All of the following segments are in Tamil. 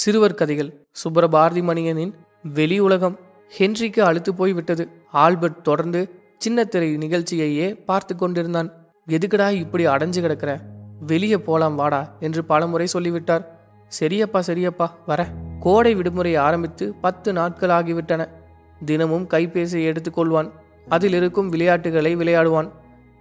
சிறுவர் கதைகள். சுப்பரபாரதி மணியனின் வெளி உலகம் ஹென்றிக்கு அழுத்து போய் விட்டது. ஆல்பர்ட் தொடர்ந்து சின்னத்திரை நிகழ்ச்சியையே பார்த்து கொண்டிருந்தான். எதுக்குடா இப்படி அடைஞ்சு கிடக்கிற? வெளியே போலாம் வாடா என்று பலமுறை சொல்லிவிட்டார். சரியப்பா சரியப்பா வர. கோடை விடுமுறை ஆரம்பித்து பத்து நாட்கள் ஆகிவிட்டன. தினமும் கைபேசியை எடுத்துக்கொள்வான் அதில் இருக்கும் விளையாட்டுகளை விளையாடுவான்.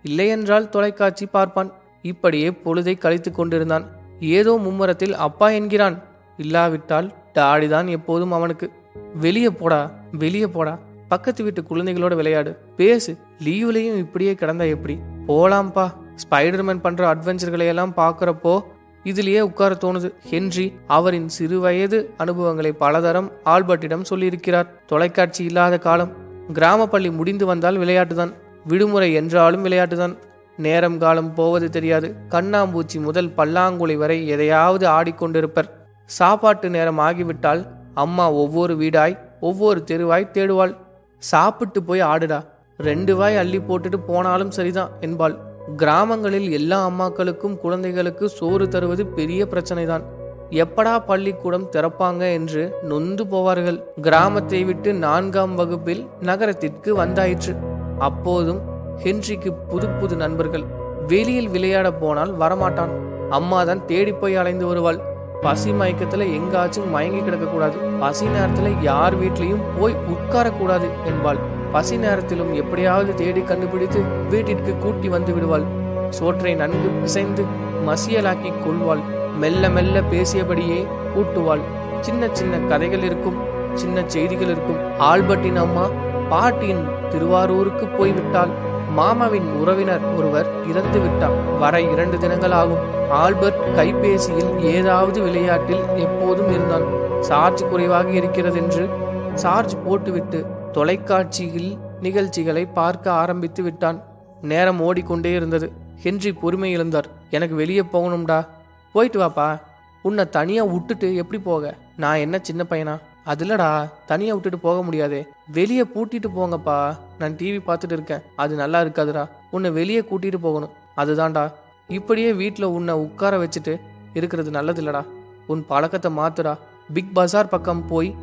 இல்லையென்றால் தொலைக்காட்சி பார்ப்பான். இப்படியே பொழுதை கழித்து கொண்டிருந்தான். ஏதோ மும்முரத்தில் அப்பா என்கிறான். இல்லாவிட்டால் தாடிதான் எப்போதும் அவனுக்கு. வெளியே போடா வெளியே போடா. பக்கத்து வீட்டு குழந்தைகளோட விளையாடு. பேசு. லீவ்லையும் இப்படியே கிடந்தா எப்படி? போலாம்ப்பா. ஸ்பைடர்மேன் பண்ற அட்வென்ச்சர்களை எல்லாம் பார்க்கறப்போ இதிலேயே உட்கார தோணுது. ஹென்றி அவரின் சிறுவயது அனுபவங்களை பலதரம் ஆல்பர்ட்டிடம் சொல்லியிருக்கிறார். தொலைக்காட்சி இல்லாத காலம். கிராம பள்ளி முடிந்து வந்தால் விளையாட்டுதான். விடுமுறை என்றாலும் விளையாட்டுதான். நேரம் காலம் போவது தெரியாது. கண்ணாம்பூச்சி முதல் பல்லாங்குழி வரை எதையாவது ஆடிக்கொண்டிருப்பர். சாப்பாட்டு நேரம் ஆகிவிட்டால் அம்மா ஒவ்வொரு வீடாய் ஒவ்வொரு தெருவாய் தேடுவாள். சாப்பிட்டு போய் ஆடுடா. ரெண்டு வாய் அள்ளி போட்டுட்டு போனாலும் சரிதான் என்பாள். கிராமங்களில் எல்லா அம்மாக்களுக்கும் குழந்தைகளுக்கு சோறு தருவது பெரிய பிரச்சனைதான். எப்படா பள்ளிக்கூடம் திறப்பாங்க என்று நொந்து போவார்கள். கிராமத்தை விட்டு நான்காம் வகுப்பில் நகரத்திற்கு வந்தாயிற்று. அப்போதும் ஹென்றிக்கு புது புது நண்பர்கள். வெளியில் விளையாட போனால் வரமாட்டான். அம்மாதான் தேடி போய் அலைந்து வருவாள். பசி மயக்கத்துல எங்காச்சும் மயங்கி கிடக்க கூடாது பசி நேரத்துல யார் வீட்லயும் போய் உட்கார கூடாது என்பாள். பசி நேரத்திலும் எப்படியாவது தேடி கண்டுபிடித்து வீட்டிற்கு கூட்டி வந்து விடுவாள். சோற்றை நன்கு பிசைந்து மசியலாக்கி கொள்வாள். மெல்ல மெல்ல பேசியபடியே கூட்டுவாள். சின்ன சின்ன கதைகள் இருக்கும் சின்ன செய்திகள் இருக்கும். ஆல்பர்ட்டின் அம்மா பாட்டியின் திருவாரூருக்கு போய்விட்டாள். மாமாவின் உறவினர் ஒருவர் இறந்து விட்டார். வர இரண்டு தினங்கள் ஆகும் ஆல்பர்ட் கைபேசியில் ஏதாவது விளையாட்டில் எப்போதும் இருந்தான். சார்ஜ் குறைவாக இருக்கிறது என்று சார்ஜ் போட்டுவிட்டு தொலைக்காட்சியில் நிகழ்ச்சிகளை பார்க்க ஆரம்பித்து விட்டான். நேரம் ஓடிக்கொண்டே இருந்தது. ஹென்றி பொறுமை இழந்தார். எனக்கு வெளியே போகணும்டா. போயிட்டு வாப்பா. உன்னை தனியா விட்டுட்டு எப்படி போக? நான் என்ன சின்ன பையனா? அதுலடா தனியா விட்டுட்டு போக முடியாதே. வெளியே பூட்டிட்டு போங்கப்பா. நான் டிவி பார்த்துட்டு இருக்கேன். அது நல்லா இருக்காதுடா. உன்னை வெளியே கூட்டிட்டு போகணும். அதுதான்டா. இப்படியே வீட்டில் உன்னை உட்கார வச்சுட்டு இருக்கிறது நல்லது இல்லடா. உன் பழக்கத்தை மாத்துடா. பிக் பஜார் பக்கம் போய்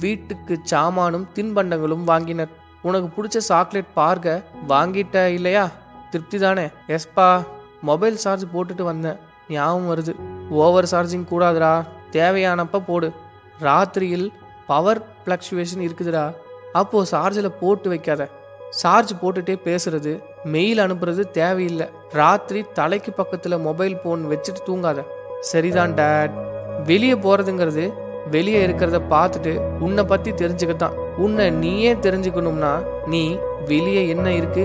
வீட்டுக்கு சாமானும் தின்பண்டங்களும் வாங்கினர். உனக்கு பிடிச்ச சாக்லேட் பார்க்க வாங்கிட்ட இல்லையா? திருப்தி தானே? எஸ்பா மொபைல் சார்ஜ் போட்டுட்டு வந்தேன். ஞாபகம் வருது. Over charging கூடாதுடா. தேவையானப்ப போடு. ராத்திரியில் பவர் ஃப்ளக்சுவேஷன் இருக்குதுடா. அப்போது சார்ஜில் போட்டு வைக்காத. சார்ஜ் போட்டுட்டே பேசுறது மெயில் அனுப்புறது தேவையில்லை. ராத்திரி தலைக்கு பக்கத்தில் மொபைல் போன் வச்சுட்டு தூங்காத. சரிதான் டேட் வெளியே போறதுங்கிறது வெளியே இருக்கிறத பார்த்துட்டு உன்னை பற்றி தெரிஞ்சுக்கத்தான். உன்னை நீயே தெரிஞ்சுக்கணும்னா நீ வெளியே என்ன இருக்கு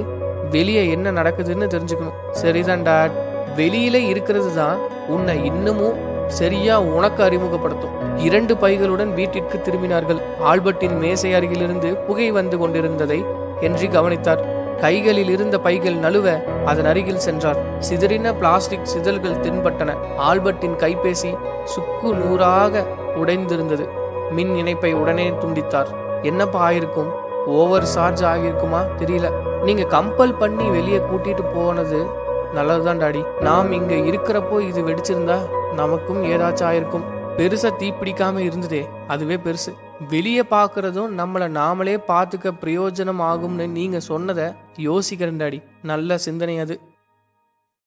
வெளியே என்ன நடக்குதுன்னு தெரிஞ்சுக்கணும். சரிதான் டேட் வெளியில இருக்கிறது தான் உன்னை இன்னமும் சரியா உனக்கு அறிமுகப்படுத்தும். இரண்டு பைகளுடன் வீட்டிற்கு திரும்பினார்கள். ஆல்பர்ட்டின் மேசை அருகிலிருந்து புகை வந்து கொண்டிருந்ததை ஹென்றி கவனித்தார். கைகளில் இருந்த பைகள் நழுவ அதன் அருகில் சென்றார். சிதறின பிளாஸ்டிக் சிதல்கள் தென்பட்டன. ஆல்பர்ட்டின் கைபேசி சுக்கு நூறாக உடைந்திருந்தது. மின் இணைப்பை உடனே துண்டித்தார். என்னப்பா ஆயிருக்கும்? ஓவர் சார்ஜ் ஆகியிருக்குமா? தெரியல. நீங்க கம்பல் பண்ணி வெளியே கூட்டிட்டு போனது நல்லதுதான் டாடி. நாம் இங்க இருக்கிறப்போ இது வெடிச்சிருந்தா நமக்கும் ஏதாச்சும் ஆயிருக்கும். பெருசா தீப்பிடிக்காம இருந்ததே அதுவே பெருசு. வெளியே பாக்குறதும் நம்மள நாமளே பாத்துக்க பிரயோஜனம் ஆகும்னு நீங்க சொன்னதை யோசிக்கிறேன் டாடி. நல்ல சிந்தனை அது.